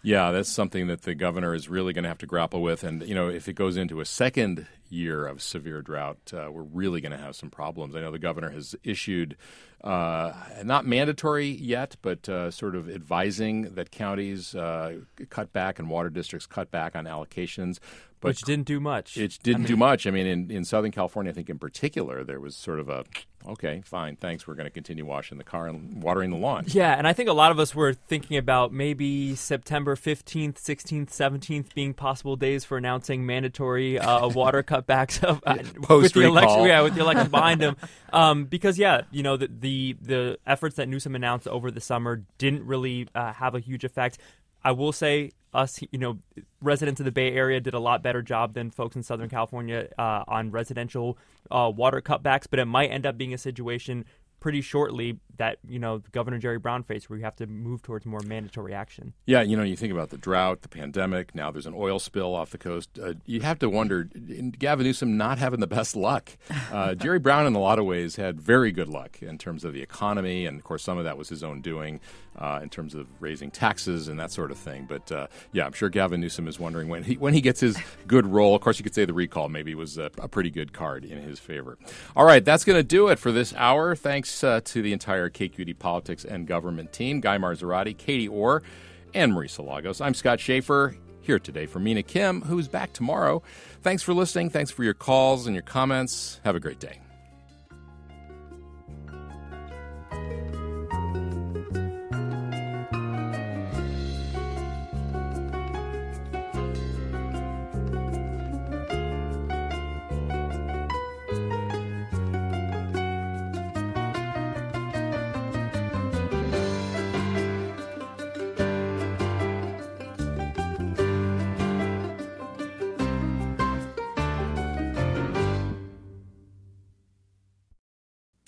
Yeah, that's something that the governor is really going to have to grapple with. And, you know, if it goes into a second year of severe drought, uh, we're really going to have some problems. I know the governor has issued, uh, not mandatory yet, but uh, sort of advising that counties uh, cut back and water districts cut back on allocations. But Which didn't do much. It didn't do much. I mean, in, in Southern California, I think in particular, there was sort of a, okay, fine, thanks. We're going to continue washing the car and watering the lawn. Yeah, and I think a lot of us were thinking about maybe September 15th, 16th, 17th being possible days for announcing mandatory uh, water cutbacks of, uh, Post with the election. Yeah, with the election behind them. Um, because yeah, you know the, the the efforts that Newsom announced over the summer didn't really uh, have a huge effect. I will say us, you know, residents of the Bay Area did a lot better job than folks in Southern California uh, on residential uh, water cutbacks, but it might end up being a situation pretty shortly that you know Governor Jerry Brown faced, where you have to move towards more mandatory action. Yeah, you know, you think about the drought, the pandemic. Now there's an oil spill off the coast. Uh, you have to wonder, Gavin Newsom not having the best luck. Uh, Jerry Brown, in a lot of ways, had very good luck in terms of the economy, and of course, some of that was his own doing uh, in terms of raising taxes and that sort of thing. But uh, yeah, I'm sure Gavin Newsom is wondering when he when he gets his good roll. Of course, you could say the recall maybe was a, a pretty good card in his favor. All right, that's going to do it for this hour. Thanks uh, to the entire KQED Politics and Government team, Guy Marzorati, Katie Orr, and Marisa Lagos. I'm Scott Shafer. Here today for Mina Kim, who's back tomorrow. Thanks for listening. Thanks for your calls and your comments. Have a great day.